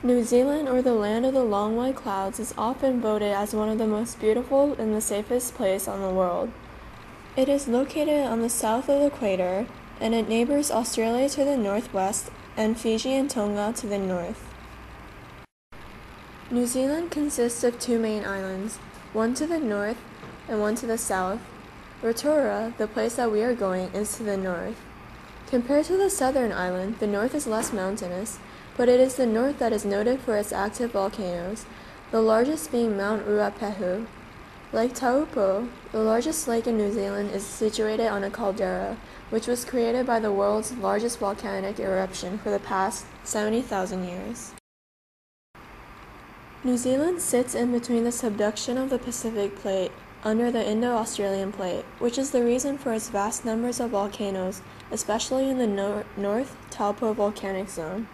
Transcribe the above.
New Zealand, or the land of the long white clouds, is often voted as one of the most beautiful and the safest place on the world. It is located on the south of the equator, and it neighbors Australia to the northwest and Fiji and Tonga to the north. New Zealand consists of two main islands, one to the north and one to the south. Rotorua, the place that we are going, is to the north. Compared to the southern island, the north is less mountainous, but it is the north that is noted for its active volcanoes, the largest being Mount Ruapehu. Lake Taupo, the largest lake in New Zealand, is situated on a caldera, which was created by the world's largest volcanic eruption for the past 70,000 years. New Zealand sits in between the subduction of the Pacific Plate under the Indo-Australian Plate, which is the reason for its vast numbers of volcanoes, especially in the nor- North Taupo volcanic zone.